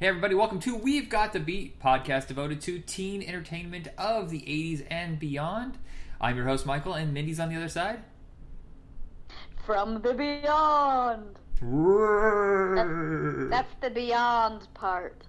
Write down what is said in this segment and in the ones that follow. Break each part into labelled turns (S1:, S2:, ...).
S1: Hey, everybody, welcome to We've Got the Beat, podcast devoted to teen entertainment of the 80s and beyond. I'm your host, Michael, and Mindy's on the other side.
S2: From the beyond. That's, that's the beyond part.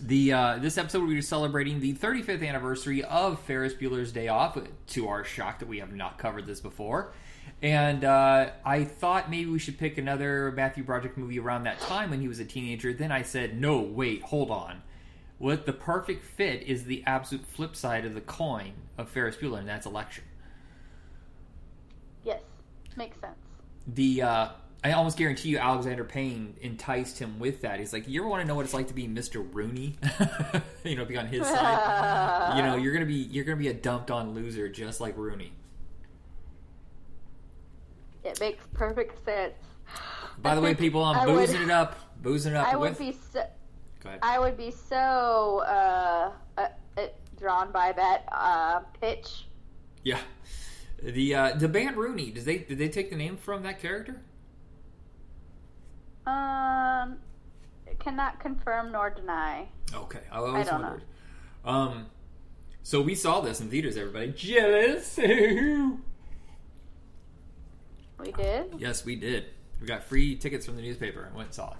S1: The uh, this episode we are celebrating the 35th anniversary of Ferris Bueller's Day Off. To our shock, that we have not covered this before, and uh, I thought maybe we should pick another Matthew Broderick movie around that time when he was a teenager. Then I said, no, wait, hold on. What the perfect fit is the absolute flip side of the coin of Ferris Bueller, and that's election.
S2: Yes, makes sense.
S1: The uh, I almost guarantee you Alexander Payne enticed him with that. He's like, "You ever want to know what it's like to be Mr. Rooney? you know, be on his side. you know, you're gonna be you're gonna be a dumped on loser just like Rooney."
S2: It makes perfect sense.
S1: By the way, people, I'm
S2: I
S1: boozing
S2: would-
S1: it up, boozing it up
S2: I would be so,
S1: Go ahead.
S2: I would be so uh, uh, drawn by that uh, pitch.
S1: yeah, the uh, the band Rooney. Does they did they take the name from that character?
S2: Um, cannot confirm nor deny.
S1: Okay, I always
S2: I don't know.
S1: Um, so we saw this in theaters. Everybody jealous?
S2: We did.
S1: yes, we did. We got free tickets from the newspaper and went and saw it.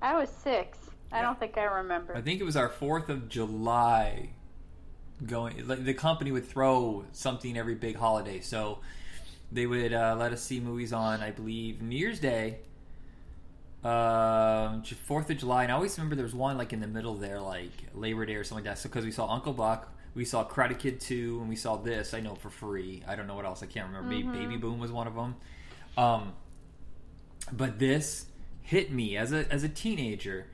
S2: I was six. I
S1: Yeah.
S2: don't think I remember.
S1: I think it was our Fourth of July. Going, like, the company would throw something every big holiday, so they would uh, let us see movies on, I believe, New Year's Day, um, Fourth of July, and I always remember there was one like in the middle there, like Labor Day or something like that. So because we saw Uncle Buck, we saw Karate Kid Two, and we saw this. I know for free. I don't know what else. I can't remember. Maybe Baby Boom was one of them. Um, but this hit me as a as a teenager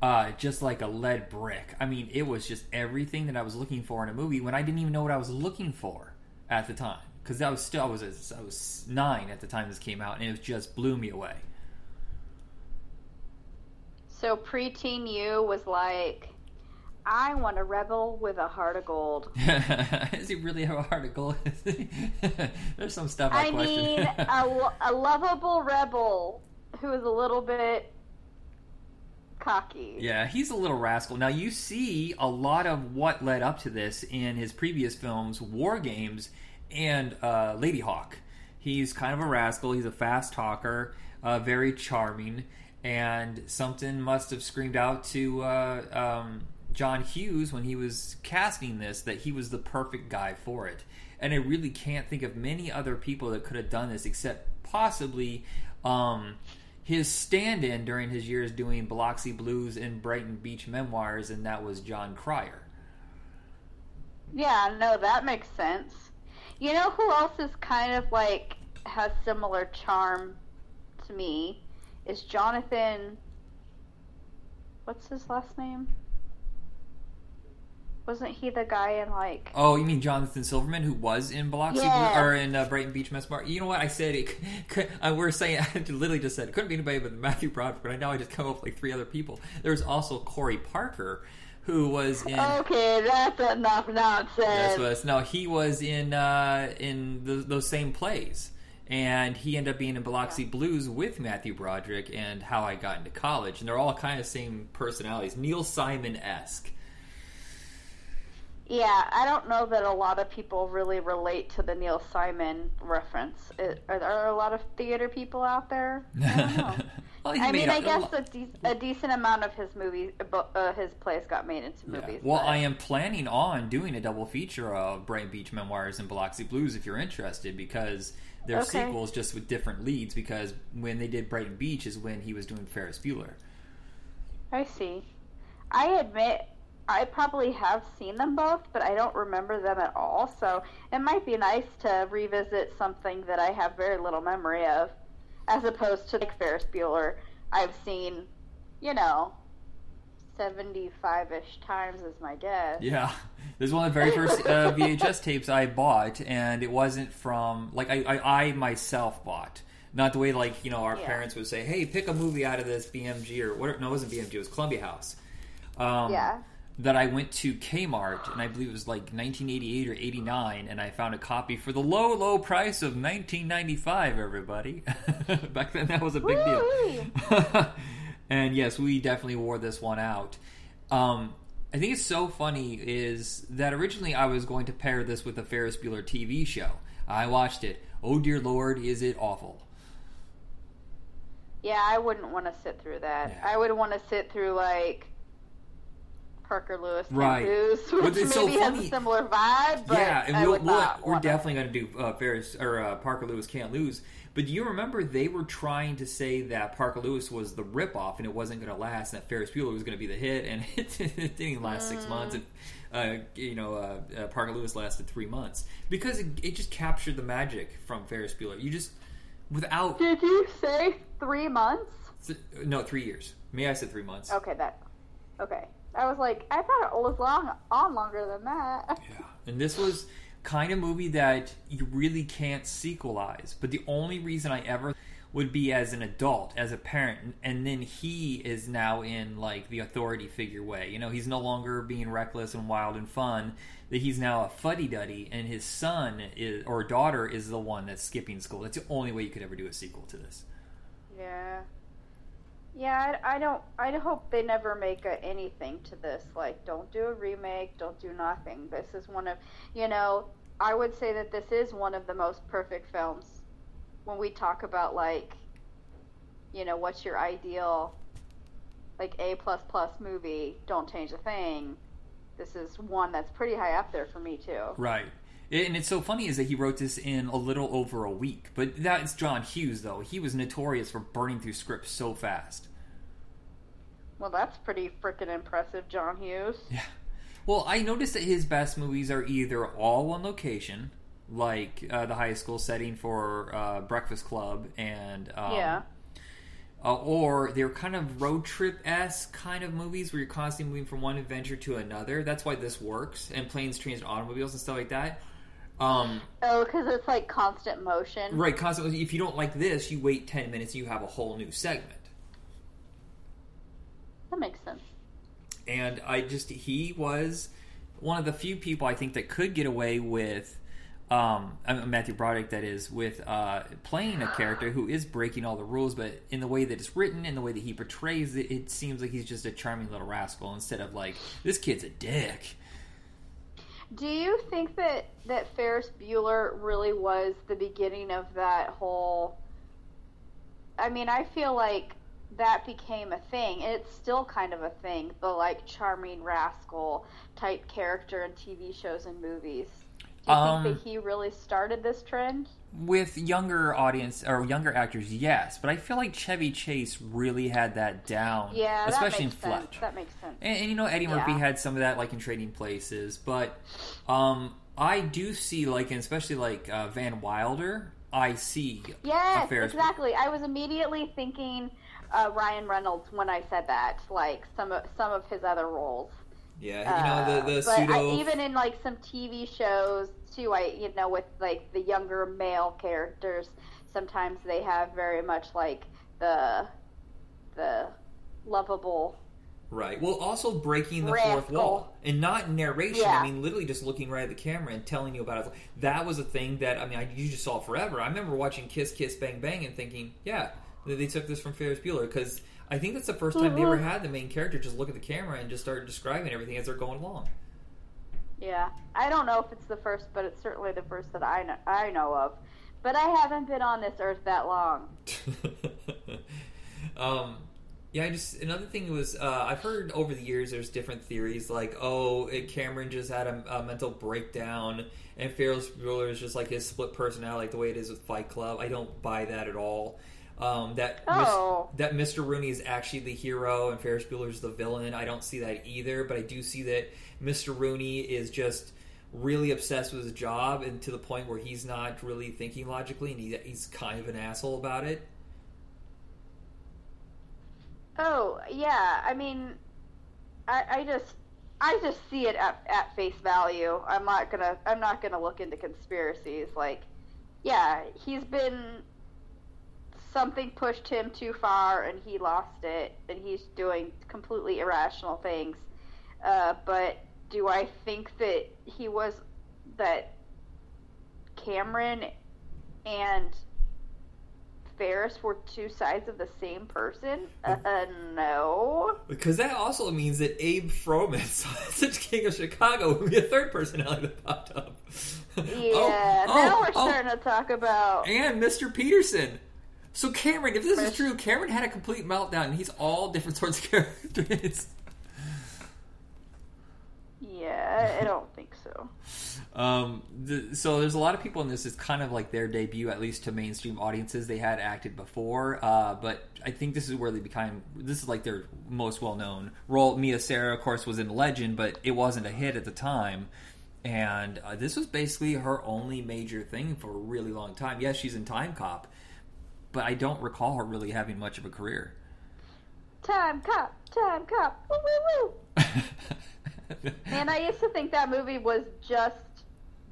S1: uh, just like a lead brick. I mean, it was just everything that I was looking for in a movie when I didn't even know what I was looking for at the time because I was still I was I was nine at the time this came out and it just blew me away.
S2: So preteen you was like, I want a rebel with a heart of gold.
S1: Does he really have a heart of gold? There's some stuff I,
S2: I
S1: question.
S2: mean, a, a lovable rebel who is a little bit cocky.
S1: Yeah, he's a little rascal. Now you see a lot of what led up to this in his previous films, War Games and uh, Ladyhawke. He's kind of a rascal. He's a fast talker, uh, very charming, and something must have screamed out to uh, um, John Hughes when he was casting this that he was the perfect guy for it. And I really can't think of many other people that could have done this except possibly um, his stand-in during his years doing Biloxi Blues and Brighton Beach Memoirs, and that was Jon Cryer.
S2: Yeah, no, that makes sense. You know who else is kind of like has similar charm to me is Jonathan. What's his last name? Wasn't he the guy in like?
S1: Oh, you mean Jonathan Silverman, who was in Biloxi. Blue, or in uh, Brighton Beach Memoir? You know what? I said it. Could, uh, we're saying I literally just said it couldn't be anybody but Matthew Broderick, but I know I just come up with like three other people. There's also Corey Parker, who was in.
S2: Okay, that's enough nonsense.
S1: That's what. No, he was in uh, in th those same plays, and he ended up being in Biloxi Blues with Matthew Broderick and How I Got into College, and they're all kind of same personalities, Neil Simon esque.
S2: Yeah, I don't know that a lot of people really relate to the Neil Simon reference. It, are there a lot of theater people out there? I don't know.
S1: well,
S2: I mean, I guess a, de- a decent amount of his movies, uh, his plays got made into
S1: Yeah.
S2: movies.
S1: Well,
S2: but-
S1: I am planning on doing a double feature of Brighton Beach Memoirs and Biloxi Blues if you're interested, because they're
S2: Okay.
S1: sequels just with different leads. Because when they did Brighton Beach is when he was doing Ferris Bueller.
S2: I see. I admit I probably have seen them both, but I don't remember them at all. So it might be nice to revisit something that I have very little memory of, as opposed to like Ferris Bueller. I've seen, you know, seventy-five-ish times is my guess.
S1: Yeah, this is one of the very first uh, VHS tapes I bought, and it wasn't from like I, I, I myself bought. Not the way like you know our
S2: Yeah.
S1: parents would say, "Hey, pick a movie out of this BMG or what?" No, it wasn't BMG. It was Columbia House. Um,
S2: Yeah.
S1: That I went to Kmart, and I believe it was like 1988 or 89, and I found a copy for the low, low price of 19.95. Everybody, back then that was a big deal.
S2: Woo-wee.
S1: And yes, we definitely wore this one out. Um, I think it's so funny is that originally I was going to pair this with the Ferris Bueller TV show. I watched it. Oh dear lord, is it awful.
S2: Yeah, I wouldn't want to sit through that.
S1: Yeah.
S2: I would want to sit through like Parker Lewis Can't
S1: Right.
S2: Lose, which
S1: it's so
S2: maybe has a similar vibe. But
S1: yeah, and we'll,
S2: would
S1: we'll, we're definitely going to do uh, Ferris or uh, Parker Lewis can't lose. But do you remember they were trying to say that Parker Lewis was the ripoff and it wasn't going to last, and that Ferris Bueller was going to be the hit, and it, it didn't last six months. And, uh, you know, uh, uh, Parker Lewis lasted three months because it, it just captured the magic from Ferris Bueller. You just without
S2: Did you say three months?
S1: th- no three years. May I said three months?
S2: Okay, that. Okay, I was like, I thought it was long on longer than that.
S1: Yeah. And this was kind of movie that you really can't sequelize. But the only reason I ever would be as an adult, as a parent, and then he is now in like the authority figure way. You know, he's no longer being reckless and wild and fun. That he's now a fuddy duddy, and his son is or daughter is the one that's skipping school. That's the only way you could ever do a sequel to this.
S2: Yeah. Yeah, I, I don't. I hope they never make a, anything to this. Like, don't do a remake. Don't do nothing. This is one of, you know, I would say that this is one of the most perfect films. When we talk about like, you know, what's your ideal, like A plus plus movie? Don't change a thing. This is one that's pretty high up there for me too.
S1: Right. And it's so funny is that he wrote this in a little over a week. But that's John Hughes, though. He was notorious for burning through scripts so fast.
S2: Well, that's pretty freaking impressive, John Hughes.
S1: Yeah. Well, I noticed that his best movies are either all on location, like uh, the high school setting for uh, Breakfast Club, and um,
S2: Yeah.
S1: uh, or they're kind of road trip esque kind of movies where you're constantly moving from one adventure to another. That's why this works, and planes, trains, and automobiles and stuff like that. Um,
S2: Oh, because it's like constant motion.
S1: right, constantly. If you don't like this, you wait ten minutes, you have a whole new segment.
S2: That makes sense.
S1: and I just he was one of the few people I think that could get away with um, Matthew Broderick that is with uh, playing a character who is breaking all the rules, but in the way that it's written, in the way that he portrays it, it seems like he's just a charming little rascal instead of like this kid's a dick.
S2: Do you think that that Ferris Bueller really was the beginning of that whole? I mean, I feel like that became a thing, and it's still kind of a thing. The like charming rascal type character in TV shows and movies. Do you
S1: Um,
S2: think that he really started this trend?
S1: With younger audience or younger actors, yes, but I feel like Chevy Chase really had that down,
S2: Yeah,
S1: especially in
S2: sense.
S1: Fletch.
S2: That makes sense.
S1: And, and you know, Eddie Murphy
S2: Yeah.
S1: had some of that, like in Trading Places. But um, I do see, like, and especially like uh, Van Wilder, I see.
S2: Yes, exactly. I was immediately thinking uh, Ryan Reynolds when I said that, like some of some of his other roles.
S1: Yeah, you know the the
S2: Uh, but
S1: pseudo.
S2: I, even in like some TV shows too, I you know with like the younger male characters, sometimes they have very much like the the lovable.
S1: Right. Well, also breaking the
S2: Rascal.
S1: fourth wall, and not narration.
S2: Yeah.
S1: I mean, literally just looking right at the camera and telling you about it. That was a thing that I mean, I, you just saw forever. I remember watching Kiss Kiss Bang Bang and thinking, yeah, they they took this from Ferris Bueller because I think that's the first time they ever had the main character just look at the camera and just start describing everything as they're going along.
S2: Yeah, I don't know if it's the first, but it's certainly the first that I know, I know of. But I haven't been on this earth that long.
S1: um, yeah, I just another thing was uh, I've heard over the years there's different theories like oh it, Cameron just had a, a mental breakdown and Ferris Bueller is just like his split personality like the way it is with Fight Club. I don't buy that at all. Um, that
S2: Oh.
S1: Mis- that Mr. Rooney is actually the hero and Ferris Bueller is the villain. I don't see that either, but I do see that Mr. Rooney is just really obsessed with his job and to the point where he's not really thinking logically and he, he's kind of an asshole about it.
S2: Oh yeah, I mean, I, I just I just see it at, at face value. I'm not gonna I'm not gonna look into conspiracies. Like, yeah, he's been something pushed him too far and he lost it, and he's doing completely irrational things. Uh, but do I think that he was that Cameron and Ferris were two sides of the same person? Uh, no.
S1: Because that also means that Abe Froman, such king of Chicago, would be a third personality that popped up.
S2: Yeah,
S1: Oh,
S2: now
S1: oh,
S2: we're
S1: oh,
S2: starting to talk about.
S1: and Mr. Peterson. So Cameron, if this is true, Cameron had a complete meltdown, and he's all different sorts of characters.
S2: Yeah, I don't think so.
S1: Um, the, so there's a lot of people in this. It's kind of like their debut, at least to mainstream audiences. They had acted before, uh, but I think this is where they became. This is like their most well known role. Mia Sara, of course, was in Legend, but it wasn't a hit at the time. And uh, this was basically her only major thing for a really long time. Yes, she's in Time Cop, but I don't recall her really having much of a career.
S2: Time cop, time cop, woo woo woo. And I used to think that movie was just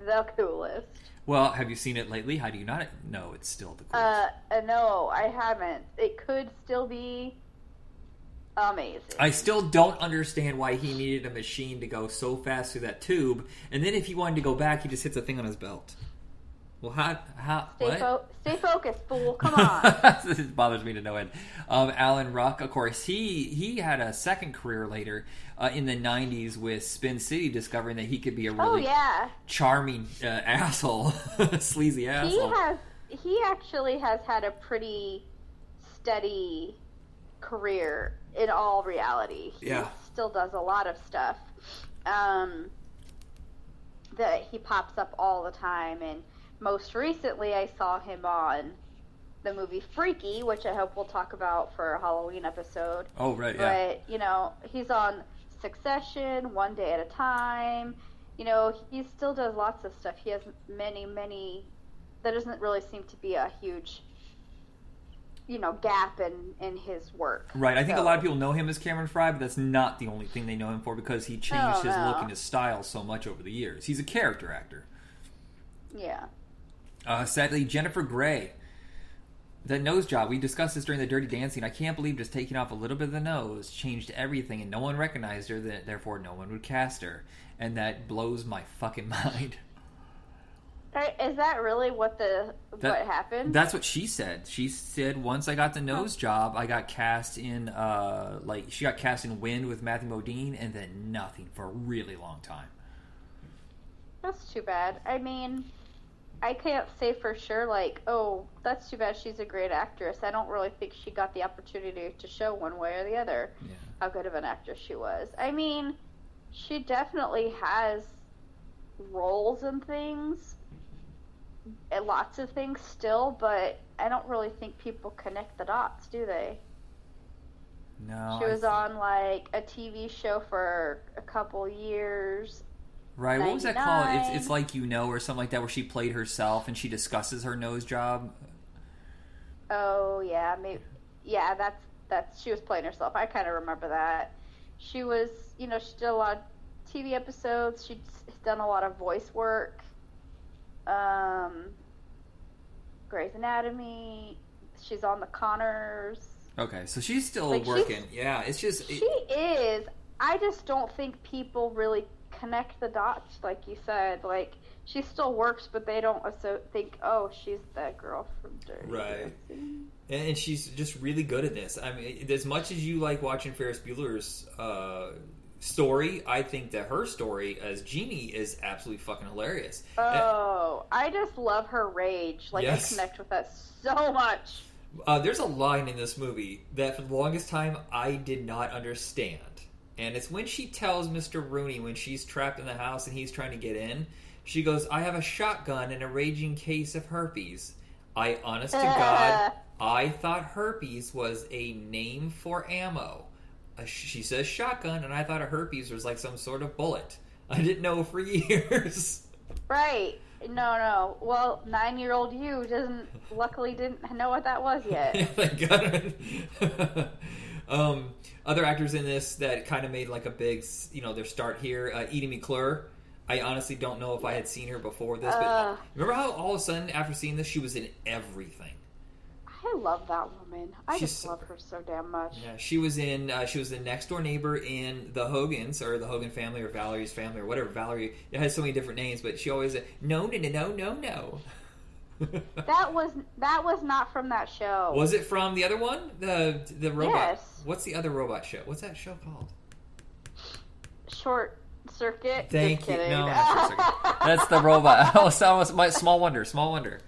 S2: the coolest.
S1: well, have you seen it lately? How do you not know it's still the coolest?
S2: Uh, uh, no, I haven't. It could still be amazing.
S1: I still don't understand why he needed a machine to go so fast through that tube, and then if he wanted to go back, he just hits a thing on his belt. Well, how how
S2: stay,
S1: what?
S2: fo- stay focused, fool. Come on.
S1: this bothers me to no end. Um, Alan Ruck, of course, he he had a second career later uh, in the '90s with Spin City, discovering that he could be a
S2: oh
S1: really
S2: yeah,
S1: charming uh, asshole, sleazy asshole.
S2: he has. He actually has had a pretty steady career in all reality. He
S1: Yeah.
S2: still does a lot of stuff. Um, that he pops up all the time, and most recently I saw him on the movie Freaky, which I hope we'll talk about for a Halloween episode.
S1: oh right, yeah.
S2: But you know, he's on Succession, One Day at a Time. You know, he still does lots of stuff. He has many, many. There doesn't really seem to be a huge, you know, gap in in his work.
S1: Right, I think a lot of people know him as Cameron Fry, but that's not the only thing they know him for because he changed
S2: Oh,
S1: his
S2: no.
S1: look and his style so much over the years. He's a character actor.
S2: Yeah.
S1: Uh, sadly, Jennifer Grey, the nose job. We discussed this during the Dirty Dancing. I can't believe just taking off a little bit of the nose changed everything, and no one recognized her. That therefore, no one would cast her, and that blows my fucking mind.
S2: Is that really what the
S1: That-
S2: what happened?
S1: That's what she said. She said once I got the nose
S2: Oh.
S1: job, I got cast in uh like she got cast in Wind with Matthew Modine, and then nothing for a really long time.
S2: That's too bad. I mean, I can't say for sure, like, oh, that's too bad she's a great actress. I don't really think she got the opportunity to show one way or the other
S1: Yeah.
S2: how good of an actress she was. I mean, she definitely has roles and things, and lots of things still, but I don't really think people connect the dots, do they?
S1: No,
S2: she was
S1: th-
S2: on, like, a TV show for a couple years.
S1: Right. What was that called? It's it's like you know or something like that, where she played herself and she discusses her nose job.
S2: Oh yeah, maybe. Yeah, that's that's. She was playing herself. I kind of remember that. She was, you know, she did a lot of TV episodes. She's done a lot of voice work. Um, Grey's Anatomy. She's on the Connors.
S1: Okay, so she's still
S2: Like, she's-
S1: working. yeah, it's just it-
S2: She is. I just don't think people really connect the dots, like you said. Like she still works, but they don't also think, oh, she's that girl from Dirty.
S1: Right.
S2: Dancing.
S1: and, and she's just really good at this. I mean, as much as you like watching Ferris Bueller's uh, story, I think that her story as Jeannie is absolutely fucking hilarious. And-
S2: Oh, I just love her rage. Like
S1: Yes.
S2: I connect with that so much.
S1: Uh, there's a line in this movie that for the longest time I did not understand. And it's when she tells Mr. Rooney when she's trapped in the house and he's trying to get in, she goes, I have a shotgun and a raging case of herpes. I, honest to God, I thought herpes was a name for ammo. She says shotgun, and I thought a herpes was like some sort of bullet. I didn't know for years.
S2: Right. No, no. Well, nine-year-old you doesn't. Luckily, didn't know what that was yet.
S1: Thank God. um, other actors in this that kind of made like a big, you know, their start here. Uh, Edie McClurg. I honestly don't know if I had seen her before this, but
S2: Uh.
S1: remember how all of a sudden after seeing this, she was in everything.
S2: I love that woman. I
S1: She's
S2: just love her so damn much.
S1: Yeah, she was in. Uh, she was the next door neighbor in the Hogans or the Hogan family or Valerie's family or whatever. Valerie. It has so many different names, but she always no, no, no, no, no, no.
S2: that was that was not from that show.
S1: Was it from the other one? The the robot.
S2: Yes.
S1: What's the other robot show? What's that show called?
S2: Short Circuit.
S1: Thank
S2: Just
S1: you.
S2: kidding.
S1: No, not Short Circuit. That's the robot. Oh, was my small wonder. Small wonder.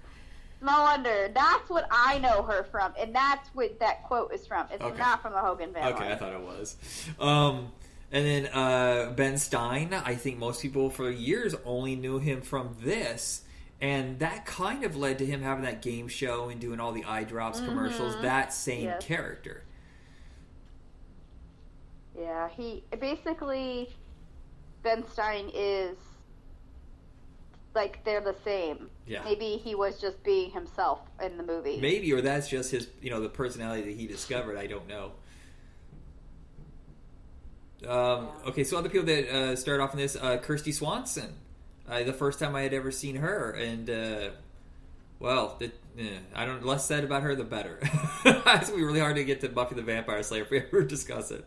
S2: Small wonder. That's what I know her from, and that's what that quote is from. It's
S1: Okay.
S2: not from the Hogan family.
S1: Okay, I thought it was. Um, and then uh, Ben Stein. I think most people for years only knew him from this. And that kind of led to him having that game show and doing all the eye drops commercials. That same
S2: Yes.
S1: character.
S2: Yeah, he basically Ben Stein is like they're the same.
S1: Yeah.
S2: Maybe he was just being himself in the movie.
S1: Maybe, or that's just his, you know, the personality that he discovered. I don't know. Um, okay, so other people that uh, started off in this, uh, Kristy Swanson. Uh, the first time I had ever seen her, and uh, well, the, eh, I don't. Less said about her, the better. it's gonna be really hard to get to Buffy the Vampire Slayer if we ever discuss it.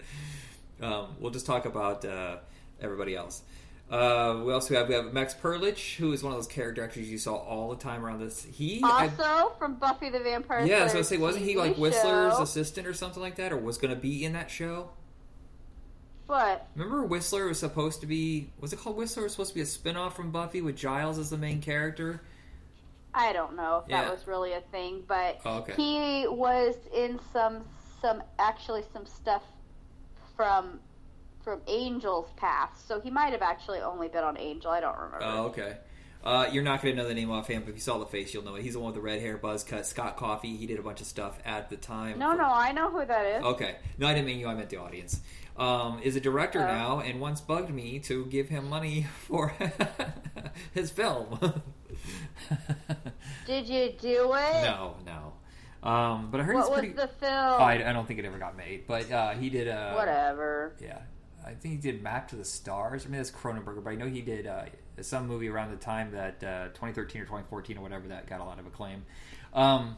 S1: Um, we'll just talk about uh, everybody else. Uh, we also have we have Max Perlich, who is one of those character actors you saw all the time around this. He I-
S2: Also from Buffy the Vampire
S1: yeah,
S2: Slayer.
S1: so I was say, wasn't he like Whistler's
S2: show.
S1: assistant or something like that, or was going to be in that show?
S2: What?
S1: Remember, Whistler was supposed to be. Was it called Whistler? It was supposed to be a spin off from Buffy with Giles as the main character.
S2: I don't know if
S1: Yeah.
S2: that was really a thing, but
S1: Oh, okay.
S2: he was in some some actually some stuff from from Angel's path, So he might have actually only been on Angel. I don't remember.
S1: Oh, okay. Uh, you're not going to know the name offhand, but if you saw the face, you'll know it. He's the one with the red hair, buzz cut, Scott Coffey. He did a bunch of stuff at the time.
S2: no,
S1: for-
S2: no, I know who that is.
S1: Okay. No, I didn't mean you. I meant the audience. Um, is a director
S2: Oh.
S1: now, and once bugged me to give him money for his film.
S2: Did you do it?
S1: no, no. Um, but I heard
S2: What
S1: it's
S2: was the film?
S1: Oh, I, I don't think it ever got made, but uh, he did. Uh,
S2: Whatever.
S1: Yeah, I think he did Map to the Stars. I mean, that's Cronenberg, but I know he did uh, some movie around the time that uh, 2013 or 2014 or whatever that got a lot of acclaim. Um,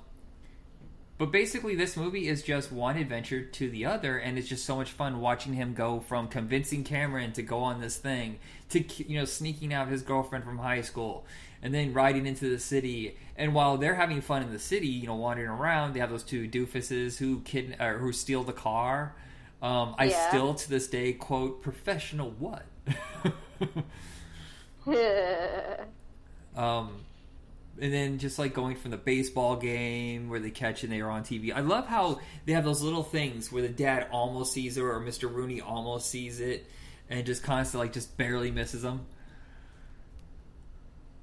S1: but basically, this movie is just one adventure to the other, and it's just so much fun watching him go from convincing Cameron to go on this thing to you know sneaking out his girlfriend from high school, and then riding into the city. And while they're having fun in the city, you know, wandering around, they have those two doofuses who kid or who steal the car. Um, I
S2: Yeah.
S1: still to this day quote professional what. Um, and then just like going from the baseball game where they catch and they are on TV. I love how they have those little things where the dad almost sees her or Mr. Rooney almost sees it and just constantly like just barely misses them.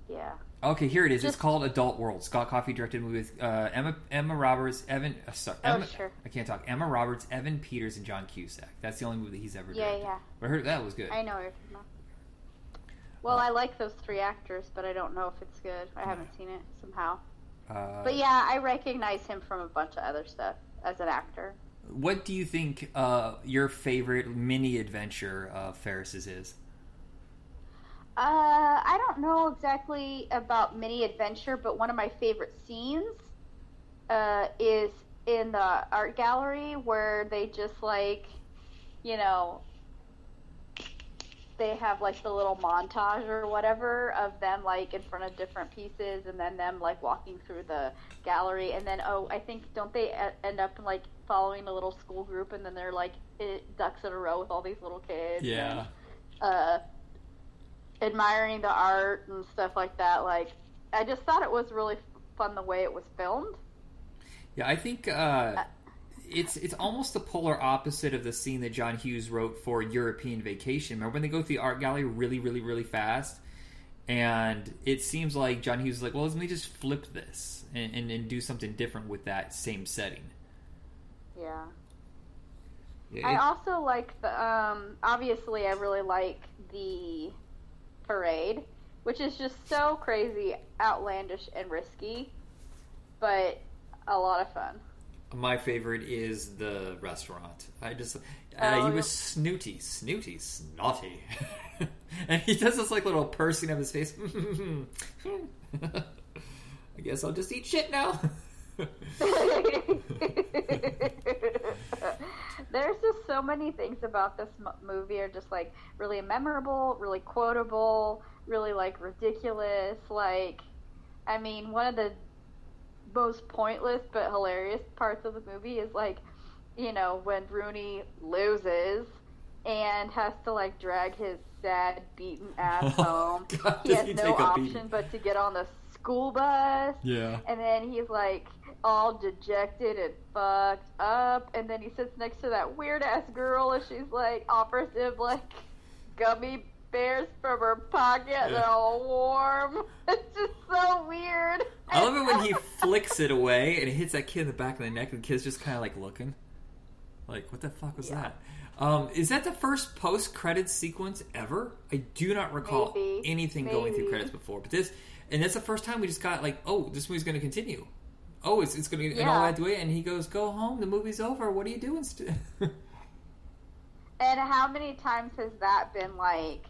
S2: yeah.
S1: Okay, here it is. it's called Adult World. Scott Coffey directed a movie with uh, Emma Emma Roberts, Evan. Uh, sorry,
S2: Oh, sure.
S1: I can't talk. Emma Roberts, Evan Peters, and John Cusack. That's the only movie that he's ever done.
S2: Yeah,
S1: directed.
S2: yeah.
S1: But I heard that was good.
S2: I know what you're talking about. Well, I like those three actors, but I don't know if it's good. I haven't seen it somehow.
S1: Uh,
S2: But yeah, I recognize him from a bunch of other stuff as an actor.
S1: What do you think uh, your favorite mini adventure of Ferris's is?
S2: Uh, I don't know exactly about Mini Adventure, but one of my favorite scenes uh, is in the art gallery where they just like, you know, they have like the little montage or whatever of them like in front of different pieces, and then them like walking through the gallery, and then oh, I think don't they end up like following a little school group, and then they're like it, ducks in a row with all these little kids. and, uh, admiring the art and stuff like that. Like, I just thought it was really fun the way it was filmed.
S1: Yeah, I think uh, it's it's almost the polar opposite of the scene that John Hughes wrote for European Vacation. Remember when they go through the art gallery really, really, really fast, and it seems like John Hughes is like, well, let me just flip this and, and, and do something different with that same setting.
S2: Yeah.
S1: Yeah,
S2: I also like the. Um, obviously, I really like the parade, which is just so crazy, outlandish, and risky, but a lot of fun.
S1: My favorite is the restaurant. I just uh,
S2: Oh,
S1: he was snooty, snooty, snotty, and he does this like little pursing of his face. I guess I'll just eat shit now.
S2: There's just so many things about this mo- movie are just like really memorable, really quotable, really like ridiculous. Like, I mean, one of the most pointless but hilarious parts of the movie is like, you know, when Rooney loses and has to like drag his sad, beaten ass
S1: Oh,
S2: home.
S1: God,
S2: he has
S1: he
S2: no option but to get on the school bus.
S1: Yeah.
S2: And then he's like all dejected and fucked up. And then he sits next to that weird ass girl and she's like offers him like gummy bears from her pocket. And
S1: they're
S2: all warm. It's just so weird.
S1: I love it when he flicks it away and it hits that kid in the back of the neck, and the kid's just kind of like looking, like, "What the fuck was
S2: Yeah.
S1: that?" Um, is that the first post-credits sequence ever? I do not recall
S2: Maybe.
S1: anything going through credits before, but this, and that's the first time we just got like, "Oh, this movie's going to continue." Oh, it's, it's going to, and all
S2: Yeah.
S1: that way, and he goes, "Go home. The movie's over. What are you doing?" St-?
S2: And how many times has that been like,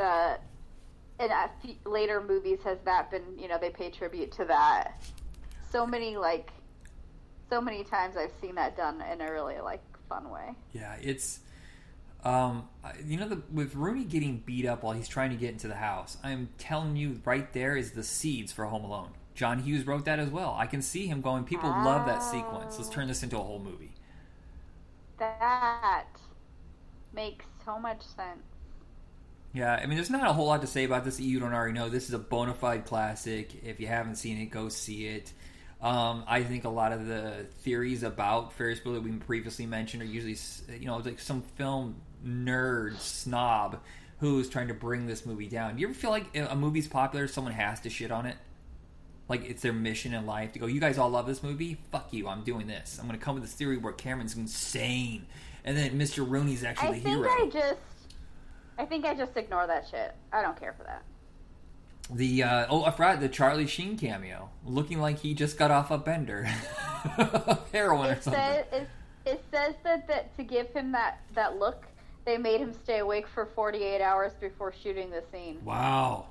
S2: uh, in a later movies has that been, you know, they pay tribute to that. So many, like, so many times I've seen that done in a really, like, fun way.
S1: Yeah, it's um you know the with Rooney getting beat up while he's trying to get into the house. I'm telling you right there is the seeds for Home Alone. John Hughes wrote that as well. I can see him going, people love that sequence. Let's turn this into a whole movie.
S2: That makes so much sense.
S1: Yeah, I mean, there's not a whole lot to say about this that you don't already know. This is a bona fide classic. If you haven't seen it, go see it. Um, I think a lot of the theories about Ferris Bueller that we previously mentioned are usually, you know, like some film nerd snob who's trying to bring this movie down. Do you ever feel like a movie's popular, someone has to shit on it? Like it's their mission in life to go, you guys all love this movie? Fuck you, I'm doing this. I'm going to come with this theory where Cameron's insane. And then Mr. Rooney's actually
S2: I
S1: the
S2: think
S1: hero.
S2: I just, I think I just ignore that shit. I don't care for that.
S1: The uh, oh, I forgot the Charlie Sheen cameo, looking like he just got off a bender, heroin or
S2: It
S1: something.
S2: says it, it says that, that to give him that that look, they made him stay awake for 48 hours before shooting the scene.
S1: Wow,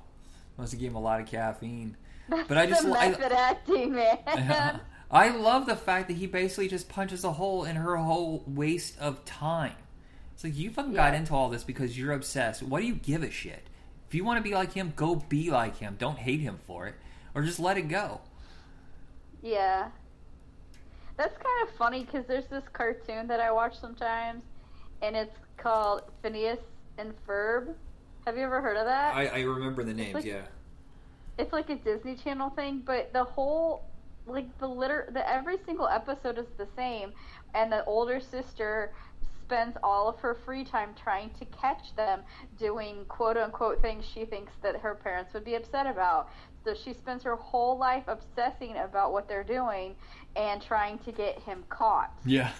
S1: must have gave him a lot of caffeine.
S2: That's
S1: But I just li- I-
S2: method acting, man.
S1: I love the fact that he basically just punches a hole in her whole waste of time. It's like you fucking got into all this because you're obsessed. What do you give a shit? If you want to be like him, go be like him. Don't hate him for it, or just let it go.
S2: Yeah. That's kind of funny because there's this cartoon that I watch sometimes, and it's called Phineas and Ferb. Have you ever heard of that?
S1: I, I remember the names.
S2: like-
S1: yeah.
S2: it's like a Disney Channel thing, but the whole like the liter the every single episode is the same, and the older sister spends all of her free time trying to catch them doing quote unquote things she thinks that her parents would be upset about. So she spends her whole life obsessing about what they're doing and trying to get him caught.
S1: Yeah.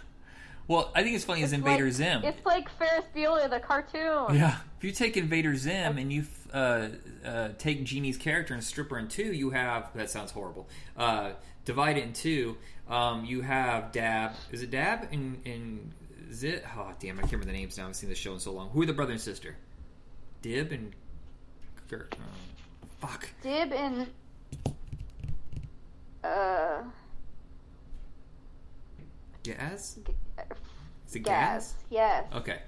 S1: Well, I think it's funny as Invader
S2: like,
S1: Zim.
S2: It's like Ferris Bueller, the cartoon.
S1: Yeah, if you take Invader Zim and you uh, uh, take Jeannie's character and strip her in two, you have that sounds horrible. Uh, divide it in two. Um, you have Dab. Is it Dab and and Zit? Oh damn, I can't remember the names now. I've seen the show in so long. Who are the brother and sister? Dib and Gert. Uh, fuck.
S2: Dib and uh
S1: Gaz. Is it
S2: Gaz. Yes.
S1: Okay.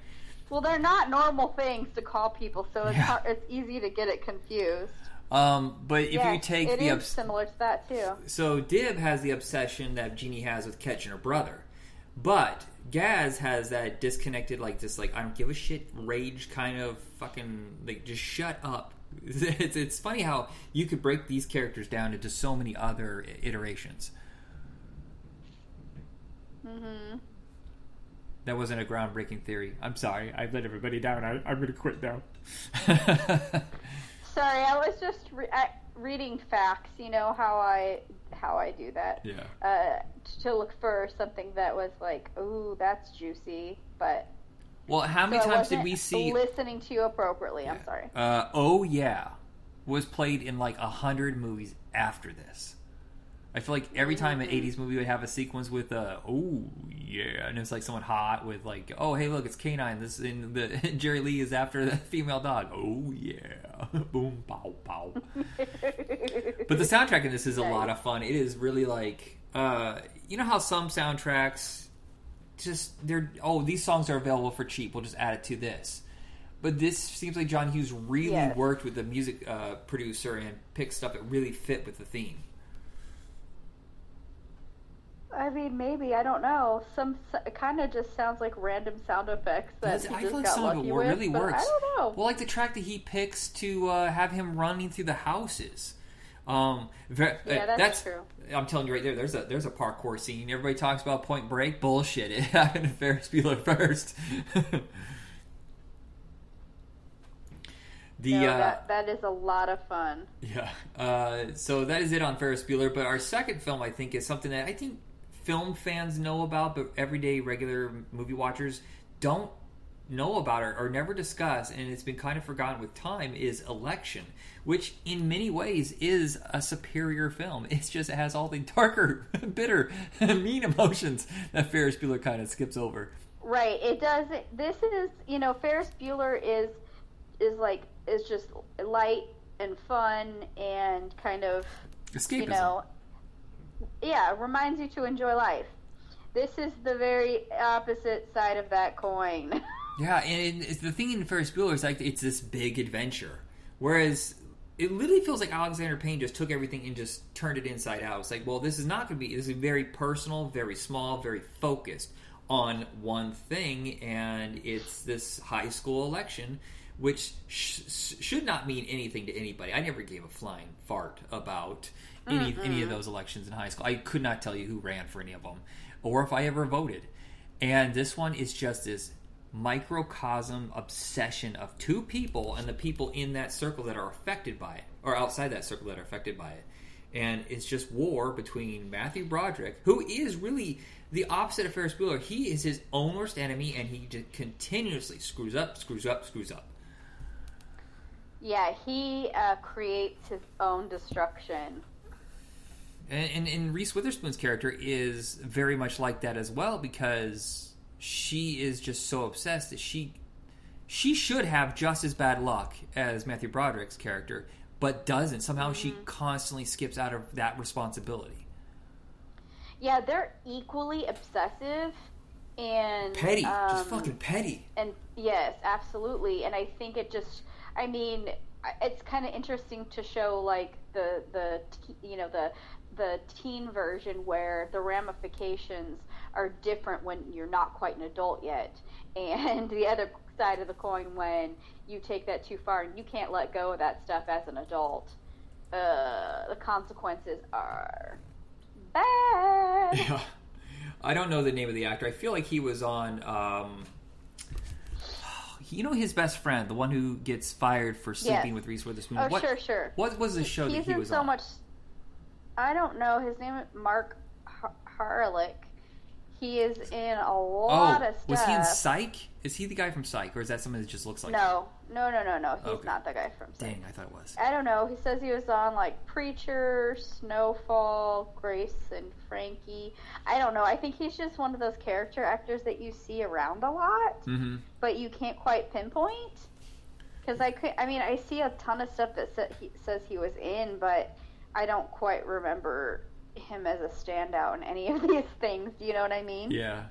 S2: Well, they're not normal things to call people, so it's
S1: Yeah.
S2: hard, it's easy to get it confused.
S1: Um, but if you take
S2: it
S1: the
S2: is
S1: obs-
S2: similar to that too.
S1: So Dib has the obsession that Jeannie has with catching her brother, but Gaz has that disconnected, like just like I don't give a shit, rage kind of fucking like just shut up. It's it's funny how you could break these characters down into so many other iterations.
S2: Mm-hmm.
S1: That wasn't a groundbreaking theory. I'm sorry, I've let everybody down. I, I'm gonna quit now.
S2: Sorry, I was just re- I, reading facts. You know how I how I do that.
S1: yeah.
S2: Uh, to look for something that was like, ooh, that's juicy, but
S1: Well, how many
S2: so
S1: times did we see?
S2: listening to you appropriately? I'm sorry.
S1: Uh, oh yeah, was played in like a hundred movies after this. I feel like every time an
S2: Mm-hmm.
S1: '80s movie would have a sequence with uh, "Oh yeah," and it's like someone hot with like, "Oh hey, look, it's canine." This in the Jerry Lee is after the female dog. Oh yeah, boom, pow, pow. But the soundtrack in this is a lot of fun. It is really like, uh, you know how some soundtracks just they're oh these songs are available for cheap. We'll just add it to this. But this seems like John Hughes really
S2: Yes.
S1: worked with the music uh, producer and picked stuff that really fit with the theme.
S2: I mean, maybe I don't know. Some it kind of just sounds like random sound effects that
S1: I
S2: just
S1: feel like
S2: got
S1: some of
S2: lucky
S1: it
S2: with.
S1: really
S2: but
S1: works.
S2: I don't know.
S1: Well, like the track that he picks to uh, have him running through the houses. Um,
S2: Yeah,
S1: uh,
S2: that's true.
S1: I'm telling you right there. There's a there's a parkour scene. Everybody talks about Point Break. Bullshit. It happened to Ferris Bueller first. the
S2: No,
S1: uh,
S2: that that is a lot of fun.
S1: yeah. Uh, so that is it on Ferris Bueller. But our second film, I think, is something that I think film fans know about, but everyday regular movie watchers don't know about or, or never discuss, and it's been kind of forgotten with time. Is Election, which in many ways is a superior film. It's just it has all the darker, bitter, mean emotions that Ferris Bueller kind of skips over.
S2: Right. It does. This is you know Ferris Bueller is is like is just light and fun and kind of
S1: Escapism.
S2: you know yeah reminds you to enjoy life. This is the very opposite side of that coin.
S1: Yeah, and it's the thing in Ferris Bueller is like it's this big adventure, whereas it literally feels like Alexander Payne just took everything and just turned it inside out. It's like, well, this is not going to be. This is very personal, very small, very focused on one thing, and it's this high school election, which sh- should not mean anything to anybody. I never gave a flying fart about any any of those elections in high school. I could not tell you who ran for any of them, or if I ever voted. And this one is just this microcosm obsession of two people and the people in that circle that are affected by it, or outside that circle that are affected by it. And it's just war between Matthew Broderick, who is really the opposite of Ferris Bueller. He is his own worst enemy, and he just continuously screws up, screws up, screws up.
S2: yeah, he uh, creates his own destruction.
S1: And, and, and Reese Witherspoon's character is very much like that as well because she is just so obsessed that she she should have just as bad luck as Matthew Broderick's character, but doesn't. Somehow she constantly skips out of that responsibility.
S2: Yeah, they're equally obsessive and
S1: Petty,
S2: um,
S1: just fucking petty.
S2: And yes, absolutely. And I think it just, I mean, it's kind of interesting to show like the the you know the the teen version where the ramifications are different when you're not quite an adult yet, and the other side of the coin when you take that too far and you can't let go of that stuff as an adult. Uh, the consequences are bad.
S1: Yeah. I don't know the name of the actor. I feel like he was on. Um, you know his best friend, the one who gets fired for sleeping
S2: Yes.
S1: with Reese Witherspoon.
S2: Oh,
S1: what,
S2: sure, sure.
S1: What was the show
S2: He's
S1: that he
S2: in
S1: was
S2: so
S1: on?
S2: much. I don't know. His name is Mark Har- Harelik. He is in a lot
S1: oh,
S2: of stuff.
S1: was he in Psych? Is he the guy from Psych, or is that someone that just looks like?
S2: No, no, no, no, no. He's
S1: Okay.
S2: not the guy from. Psych.
S1: Dang, I thought it was.
S2: I don't know. He says he was on like Preacher, Snowfall, Grace and Frankie. I don't know. I think he's just one of those character actors that you see around a lot,
S1: Mm-hmm.
S2: but you can't quite pinpoint. Because I could, I mean, I see a ton of stuff that sa- he says he was in, but I don't quite remember him as a standout in any of these things. Do you know what I mean?
S1: Yeah.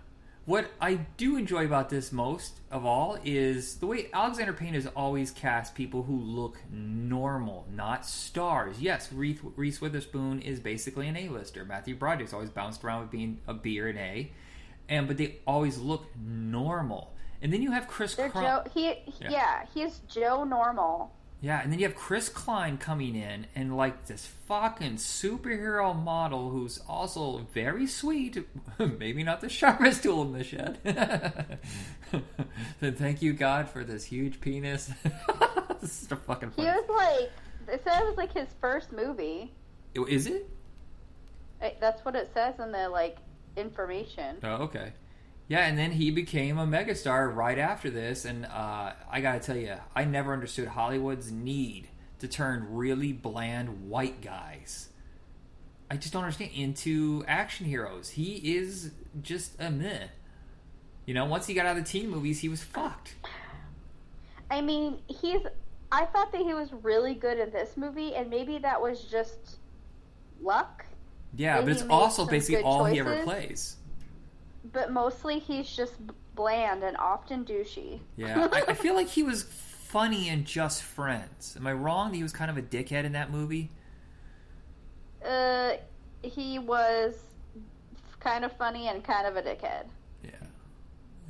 S1: What I do enjoy about this most of all is the way Alexander Payne has always cast people who look normal, not stars. Yes, Reese, Witherspoon is basically an A-lister. Matthew Broderick's always bounced around with being a B or an A, and but they always look normal. And then you have Chris Crum-
S2: Joe. He,
S1: Yeah.
S2: yeah. he's Joe Normal.
S1: Yeah, and then you have Chris Klein coming in and like this fucking superhero model who's also very sweet, maybe not the sharpest tool in the shed. then thank you God for this huge penis. this is a fucking
S2: He
S1: funny.
S2: was like, it said it was like his first movie.
S1: Is it?
S2: Eh, That's what it says in the like information.
S1: Oh, okay. Yeah, and then he became a megastar right after this, and uh, I gotta tell you, I never understood Hollywood's need to turn really bland white guys. I just don't understand into action heroes. He is just a meh. You know, once he got out of the teen movies, he was fucked.
S2: I mean, he's. I thought that he was really good in this movie, and maybe that was just luck.
S1: Yeah, but it's also basically all he ever plays.
S2: But mostly, he's just bland and often douchey.
S1: Yeah, I, I feel like he was funny in Just Friends. Am I wrong that he was kind of a dickhead in that movie?
S2: uh, he was kind of funny and kind of a dickhead.
S1: Yeah.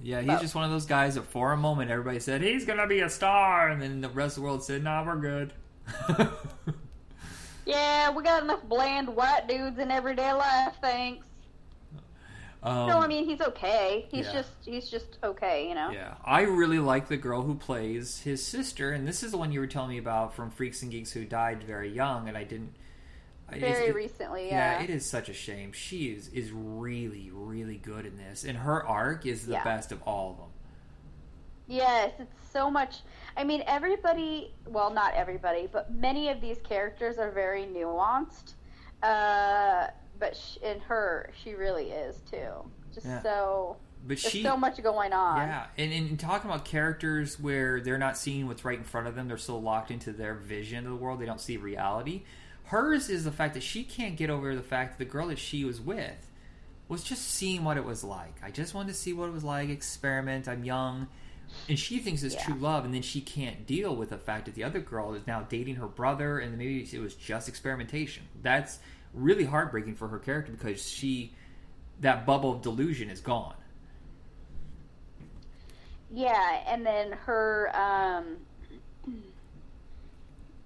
S1: Yeah, he's just one of those guys that for a moment everybody said he's gonna be a star, and then the rest of the world said, "Nah, we're good."
S2: Yeah, we got enough bland white dudes in everyday life, thanks.
S1: Um,
S2: no, I mean he's okay. He's
S1: yeah.
S2: just he's just okay, you know.
S1: Yeah, I really like the girl who plays his sister, and this is the one you were telling me about from Freaks and Geeks who died very young, and I didn't.
S2: Very
S1: it-
S2: recently,
S1: Yeah,
S2: yeah.
S1: it is such a shame. She is is really really good in this, and her arc is the
S2: Yeah.
S1: best of all of them.
S2: Yes, it's so much. I mean, everybody, well, not everybody, but many of these characters are very nuanced. Uh, but sh- in her, she really is too. Just
S1: Yeah.
S2: so
S1: But
S2: there's
S1: she,
S2: so much going on.
S1: yeah, and, and talking about characters where they're not seeing what's right in front of them, they're so locked into their vision of the world, they don't see reality. Hers is the fact that she can't get over the fact that the girl that she was with was just seeing what it was like. I just wanted to see what it was like, experiment. I'm young. And she thinks it's
S2: Yeah.
S1: true love, and then she can't deal with the fact that the other girl is now dating her brother, and maybe it was just experimentation. That's really heartbreaking for her character because she, that bubble of delusion is gone.
S2: Yeah, and then her. Um,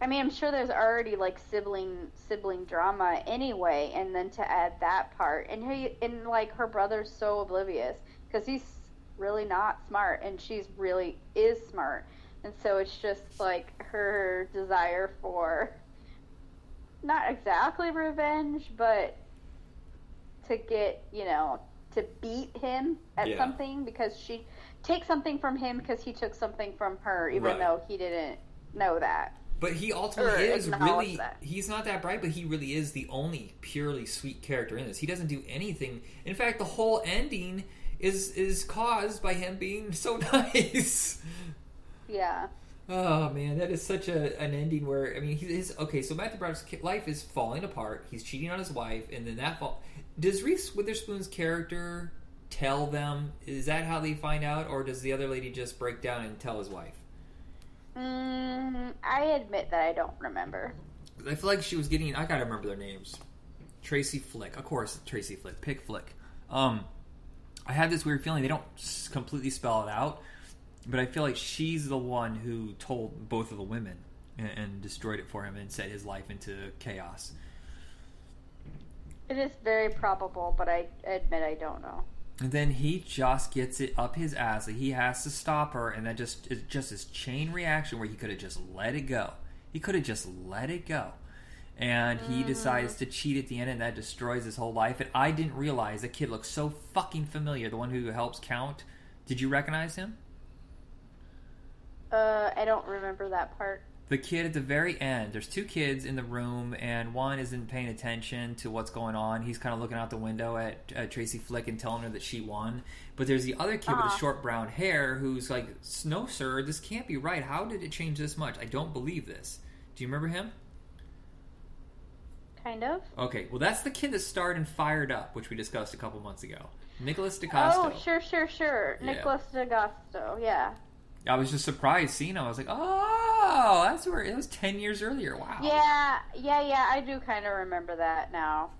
S2: I mean, I'm sure there's already like sibling sibling drama anyway, and then to add that part, and he and like her brother's so oblivious because he's really not smart, and she's really is smart, and so it's just like her desire for not exactly revenge, but to get you know to beat him at
S1: Yeah.
S2: something because she take something from him because he took something from her, even
S1: Right.
S2: though he didn't know that.
S1: But he ultimately is really
S2: that.
S1: he's not that bright, but he really is the only purely sweet character in this. He doesn't do anything. In fact, the whole ending is is caused by him being so nice.
S2: Yeah.
S1: Oh man, that is such a an ending where I mean, he, his okay. So Matthew Broderick's life is falling apart. He's cheating on his wife, and then that fall. Does Reese Witherspoon's character tell them? Is that how they find out, or does the other lady just break down and tell his wife?
S2: Mm, I admit that I don't remember.
S1: I feel like she was getting. I gotta remember their names. Tracy Flick, of course. Tracy Flick, Pick Flick. Um, I had this weird feeling they don't completely spell it out, but I feel like she's the one who told both of the women and, and destroyed it for him and set his life into chaos.
S2: It is very probable, but I admit I don't know.
S1: And then he just gets it up his ass that he has to stop her, and that just is just this chain reaction where he could have just let it go. He could have just let it go. And he mm. decides to cheat at the end, and that destroys his whole life. And I didn't realize the kid looks so fucking familiar. The one who helps count. Did you recognize him?
S2: Uh, I don't remember that part.
S1: the kid at the very end there's two kids in the room and one isn't paying attention to what's going on he's kind of looking out the window at uh, tracy flick and telling her that she won but there's the other kid with the
S2: Uh-huh.
S1: short brown hair who's like no sir this can't be right how did it change this much i don't believe this do you remember him
S2: Kind of.
S1: okay well that's the kid that starred in fired up which we discussed a couple months ago nicholas D'Agosto.
S2: Oh, sure, sure, sure.
S1: Yeah.
S2: Nicholas D'Agosto. Yeah.
S1: I was just surprised seeing him i was like oh that's where it was 10 years earlier wow
S2: Yeah, yeah, yeah. I do kind of remember that now.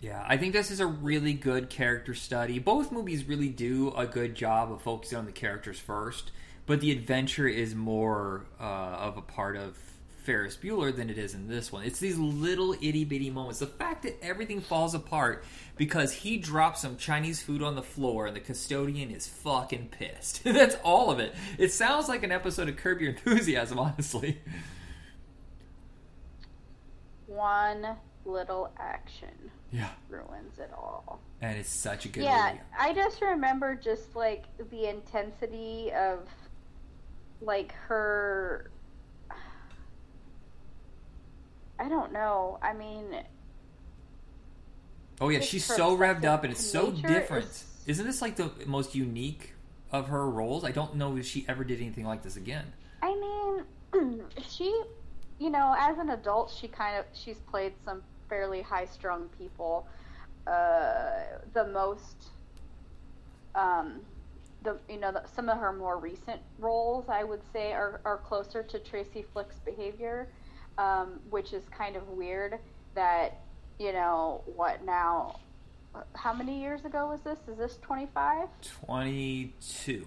S1: Yeah, I think this is a really good character study. Both movies really do a good job of focusing on the characters first, but the adventure is more uh, of a part of Ferris Bueller than it is in this one. It's these little itty bitty moments. The fact that everything falls apart because he drops some Chinese food on the floor and the custodian is fucking pissed. That's all of it. It sounds like an episode of Curb Your Enthusiasm, honestly.
S2: One little action
S1: Yeah,
S2: ruins it all.
S1: and it's such a good
S2: yeah,
S1: movie.
S2: I just remember just like the intensity of like her. I don't know. I mean,
S1: Oh yeah, she's so revved up and it's so different.
S2: is-
S1: Isn't this like the most unique of her roles? I don't know if she ever did anything like this again.
S2: I mean, she, you know, as an adult, she kind of she's played some fairly high-strung people. Uh, the most, um, the you know, the, some of her more recent roles, I would say, are are closer to Tracy Flick's behavior, um, which is kind of weird. That you know what now. how many years ago was this? Is this 25?
S1: 22.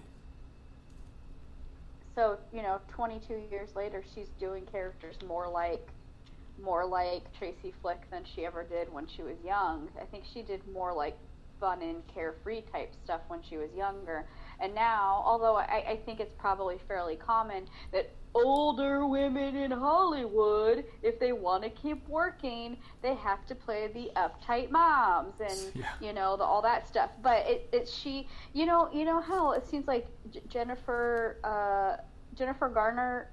S2: So, you know, 22 years later, she's doing characters more like more like Tracy Flick than she ever did when she was young. I think she did more like fun and carefree type stuff when she was younger. And now, although I, I think it's probably fairly common that older women in Hollywood, if they want to keep working, they have to play the uptight moms and
S1: Yeah.
S2: you know the, all that stuff. But it, it she, you know, you know how it seems like J- Jennifer uh, Jennifer Garner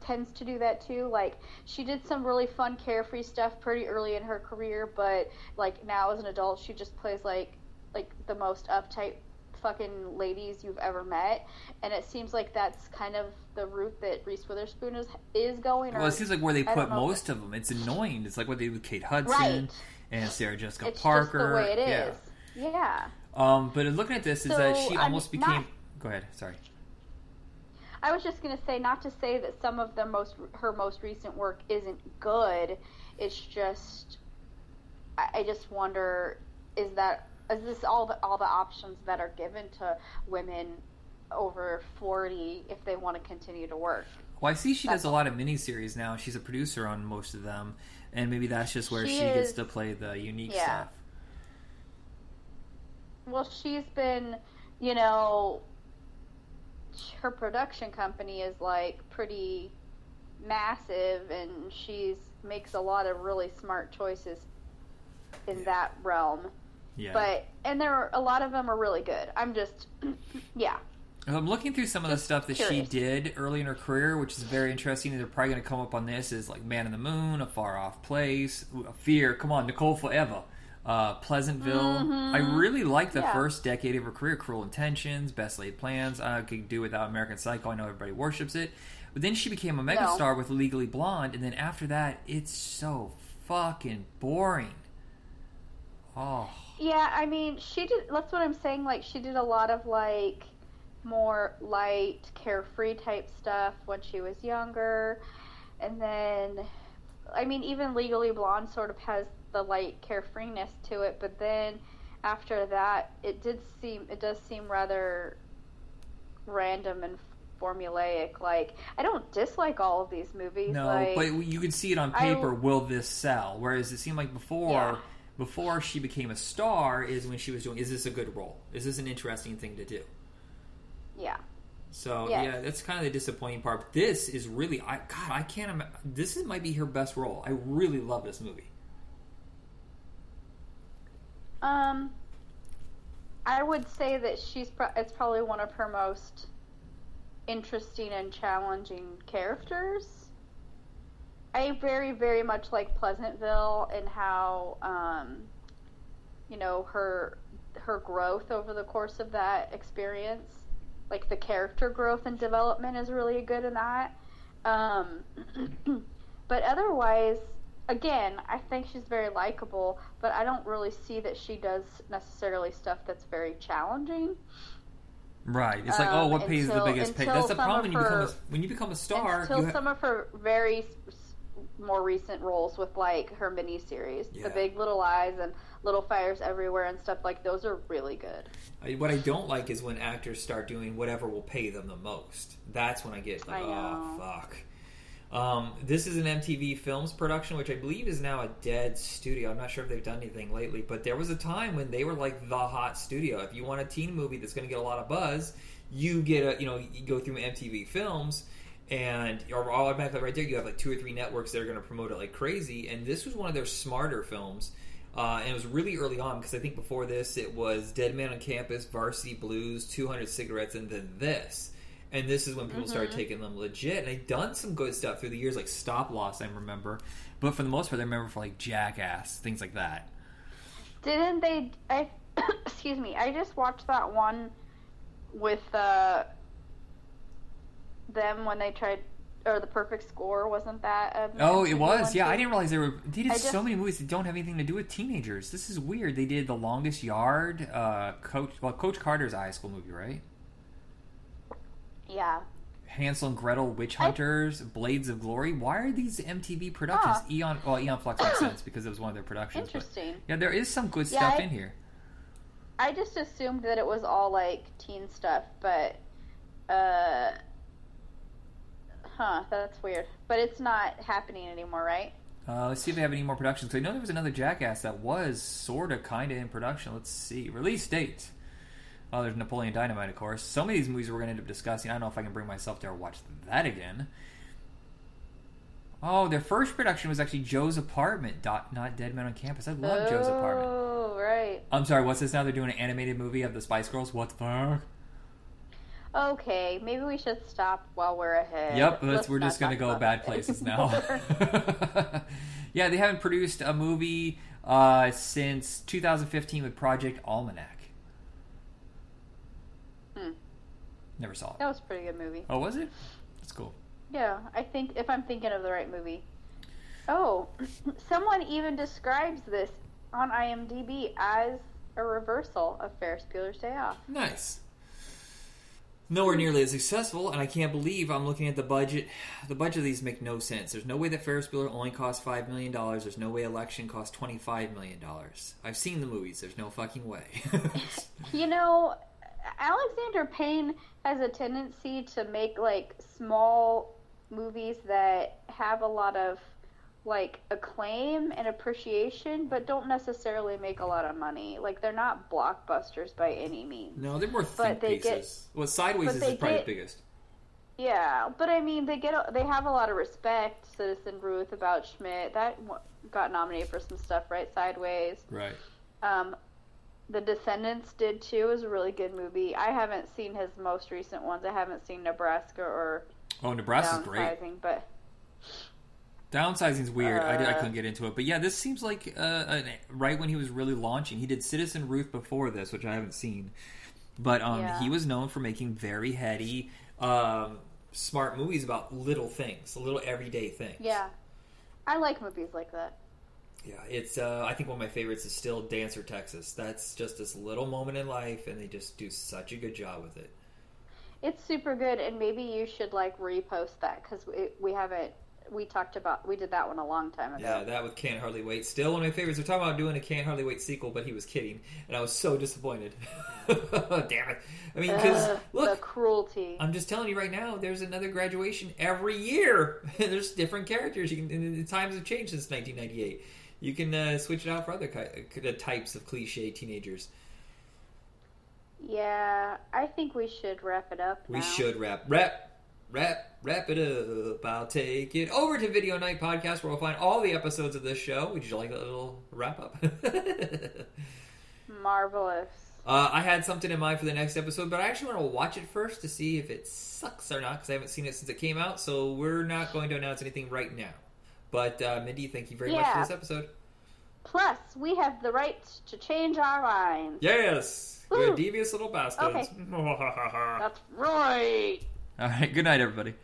S2: tends to do that too. Like she did some really fun carefree stuff pretty early in her career, but like now as an adult, she just plays like like the most uptight fucking ladies you've ever met, and it seems like that's kind of the route that Reese Witherspoon is is going. Or,
S1: Well, it seems like where they
S2: I
S1: put most of them. It's annoying. It's like what they did with Kate Hudson
S2: Right.
S1: and Sarah Jessica
S2: it's
S1: Parker.
S2: just the way it
S1: Yeah.
S2: is. Yeah.
S1: Um, but looking at this, is that
S2: So,
S1: she
S2: I'm
S1: almost became.
S2: not-
S1: Go ahead. Sorry.
S2: I was just gonna say, not to say that some of the most her most recent work isn't good. It's just, I, I just wonder, is that is this all the all the options that are given to women over forty if they want to continue to work?
S1: Well, I see she does a lot of miniseries now. She's a producer on most of them, and maybe that's just where she,
S2: She
S1: gets to play the unique
S2: yeah.
S1: stuff.
S2: Well, she's been, you know, her production company is like pretty massive, and she's makes a lot of really smart choices in
S1: Yeah.
S2: that realm.
S1: Yeah.
S2: But and there are a lot of them are really good. I'm just, yeah,
S1: I'm looking through some of the stuff that
S2: curious.
S1: she did early in her career, which is very interesting. They're probably going to come up on this is like Man in the Moon, A Far Off Place, Fear. Come on, Nicole Forever, uh, Pleasantville. I really like the
S2: Mm-hmm. Yeah.
S1: first decade of her career. Cruel Intentions, Best Laid Plans. I could do without American Psycho. I know everybody worships it, but then she became a megastar with Legally Blonde, and then after that, it's so fucking boring. Oh,
S2: yeah. I mean, she did. That's what I'm saying. Like she did a lot of like more light, carefree type stuff when she was younger, and then, I mean, even Legally Blonde sort of has the light carefreeness to it, but then after that, it did seem it does seem rather random and formulaic. Like I don't dislike all of these movies.
S1: No,
S2: like,
S1: but you could see it on
S2: I-
S1: paper. will this sell? Whereas it seemed like before,
S2: Yeah.
S1: Before she became a star, is when she was doing. Is this a good role? Is this an interesting thing to do?
S2: yeah.
S1: So
S2: Yes.
S1: yeah, that's kind of the disappointing part. But this is really, I God, I can't. This is, might be her best role. I really love this movie.
S2: Um, I would say that she's pro- it's probably one of her most interesting and challenging characters. I very very much like Pleasantville and how um, you know her her growth over the course of that experience. Like the character growth and development is really good in that. Um, but otherwise, again, I think she's very likable, but I don't really see that she does necessarily stuff that's very challenging.
S1: Right. It's like,
S2: Um,
S1: oh, what pays the biggest pay? That's the problem when you become a, when you become a star.
S2: Until some of her very more recent roles with like her miniseries,
S1: Yeah.
S2: The Big Little Lies and Little Fires Everywhere and stuff like those are really good.
S1: I, what I don't like is when actors start doing whatever will pay them the most. That's when I get like,
S2: I
S1: oh fuck. Um, this is an MTV Films production, which I believe is now a dead studio. I'm not sure if they've done anything lately, but there was a time when they were like the hot studio. If you want a teen movie that's going to get a lot of buzz, you get a you know you go through MTV Films, and or automatically right there you have like two or three networks that are going to promote it like crazy. And this was one of their smarter films. Uh, and it was really early on because I think before this it was Dead Man on Campus, Varsity Blues, 200 Cigarettes, and then this. And this is when people started taking them legit. And they've done some good stuff through the years, like Stop Loss, I remember. But for the most part, I remember for like Jackass, things like that.
S2: Didn't they? I excuse me. I just watched that one with uh, them when they tried, or the Perfect Score. Wasn't that?
S1: Oh, it was. Yeah,
S2: too?
S1: I didn't realize they were. They did
S2: I
S1: so many movies that don't have anything to do with teenagers. This is weird. They did The Longest Yard, uh, Coach. Well, Coach Carter's high school movie, right?
S2: Yeah.
S1: Hansel and Gretel, Witch Hunters, Blades of Glory. Why are these MTV productions?
S2: Huh.
S1: Aeon, well, Aeon Flux makes sense because it was one of their productions.
S2: Interesting.
S1: yeah, there is some good
S2: Yeah,
S1: stuff
S2: I-
S1: in here.
S2: I just assumed that it was all like teen stuff, but uh huh, that's weird. But it's not happening anymore, right?
S1: Uh, let's see if they have any more productions. I know there was another Jackass that was sort of, kind of in production. Let's see. Release date. Oh, there's Napoleon Dynamite, of course. Some of these movies we're going to end up discussing. I don't know if I can bring myself to watch that again. Oh, their first production was actually Joe's Apartment, dot, not Dead Men on Campus. I love Joe's Apartment.
S2: Oh, right.
S1: I'm sorry, what's this now? They're doing an animated movie of the Spice Girls? What the fuck?
S2: Okay, maybe we should stop while we're ahead.
S1: Yep, we're just going to go bad places now. yeah, they haven't produced a movie uh, since 2015 with Project Almanac.
S2: Hmm.
S1: Never saw it.
S2: That was a pretty good movie.
S1: Oh, was it? That's cool.
S2: Yeah, I think if I'm thinking of the right movie. Oh, someone even describes this on IMDb as a reversal of Ferris Bueller's Day Off.
S1: Nice. Nowhere nearly as successful, and I can't believe I'm looking at the budget. The budget of these make no sense. There's no way that Ferris Bueller only cost five million dollars. There's no way Election cost twenty five million dollars. I've seen the movies. There's no fucking way.
S2: You know, Alexander Payne has a tendency to make like small movies that have a lot of like acclaim and appreciation, but don't necessarily make a lot of money. Like they're not blockbusters by any means.
S1: no, they're more
S2: But
S1: think
S2: they get-
S1: pieces. well, Sideways is probably
S2: get-
S1: the biggest.
S2: Yeah, but I mean, they get they have a lot of respect. Citizen Ruth about Schmidt that got nominated for some stuff, right? Sideways.
S1: Right.
S2: Um, the Descendants did too. Is a really good movie. I haven't seen his most recent ones. I haven't seen Nebraska or
S1: Oh, Nebraska's great.
S2: But
S1: Downsizing's weird. I, did, I
S2: Uh,
S1: couldn't get into it, but yeah, this seems like uh, an, right when he was really launching. He did Citizen Ruth before this, which I haven't seen, but um,
S2: Yeah.
S1: he was known for making very heady, um, smart movies about little things, little everyday things.
S2: yeah, I like movies like that.
S1: yeah. It's uh, I think one of my favorites is still Dancer Texas. That's just this little moment in life, and they just do such a good job with it.
S2: It's super good, and maybe you should like repost that because we, we haven't. We talked about we did that one a long time ago.
S1: Yeah, that with Can't Hardly Wait. Still one of my favorites. We're talking about doing a Can't Hardly Wait sequel, but he was kidding, and I was so disappointed. Damn it! I mean, because
S2: Ugh, the
S1: look,
S2: cruelty.
S1: I'm just telling you right now. There's another graduation every year. there's different characters. You can. And the times have changed since 1998. You can uh, switch it out for other ki- types of cliche teenagers.
S2: yeah, I think we should wrap it up.
S1: We should wrap, wrap, wrap, wrap it up. I'll take it over to Video Night Podcast, where we'll find all the episodes of this show. Would you like a little wrap up?
S2: Marvelous.
S1: Uh, I had something in mind for the next episode, but I actually want to watch it first to see if it sucks or not because I haven't seen it since it came out. So we're not going to announce anything right now. But uh, Mindy, thank you very much for this episode.
S2: Plus, we have the right to change our minds.
S1: Yes, we're
S2: Woo.
S1: devious little bastards.
S2: That's right.
S1: All right, good night, everybody.